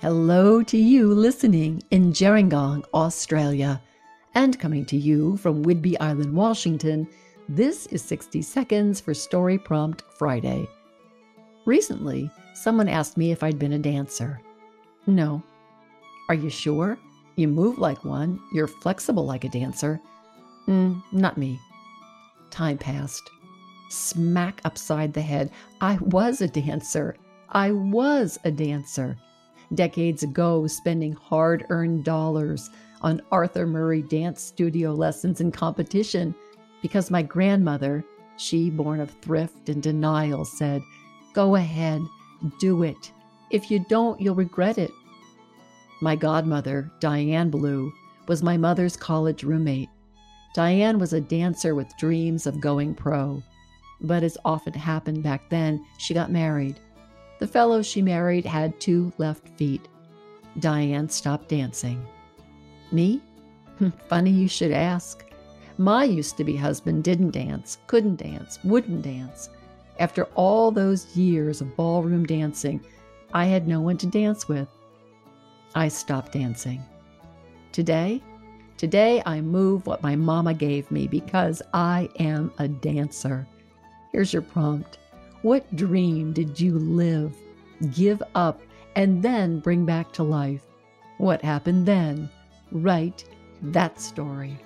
Hello to you listening in Gerringong, Australia. And coming to you from Whidbey Island, Washington, this is 60 Seconds for Story Prompt Friday. Recently, someone asked me if I'd been a dancer. No. Are you sure? You move like one, you're flexible like a dancer. Mm, not me. Time passed. Smack upside the head. I was a dancer. I was a dancer. Decades ago, spending hard earned dollars on Arthur Murray dance studio lessons and competition because my grandmother, she born of thrift and denial, said, Go ahead, do it. If you don't, you'll regret it. My godmother, Diane Blue, was my mother's college roommate. Diane was a dancer with dreams of going pro. But as often happened back then, she got married. The fellow she married had two left feet. Diane stopped dancing. Me? Funny you should ask. My used to be husband didn't dance, couldn't dance, wouldn't dance. After all those years of ballroom dancing, I had no one to dance with. I stopped dancing. Today, today I move what my mama gave me because I am a dancer. Here's your prompt. What dream did you live, give up, and then bring back to life? What happened then? Write that story.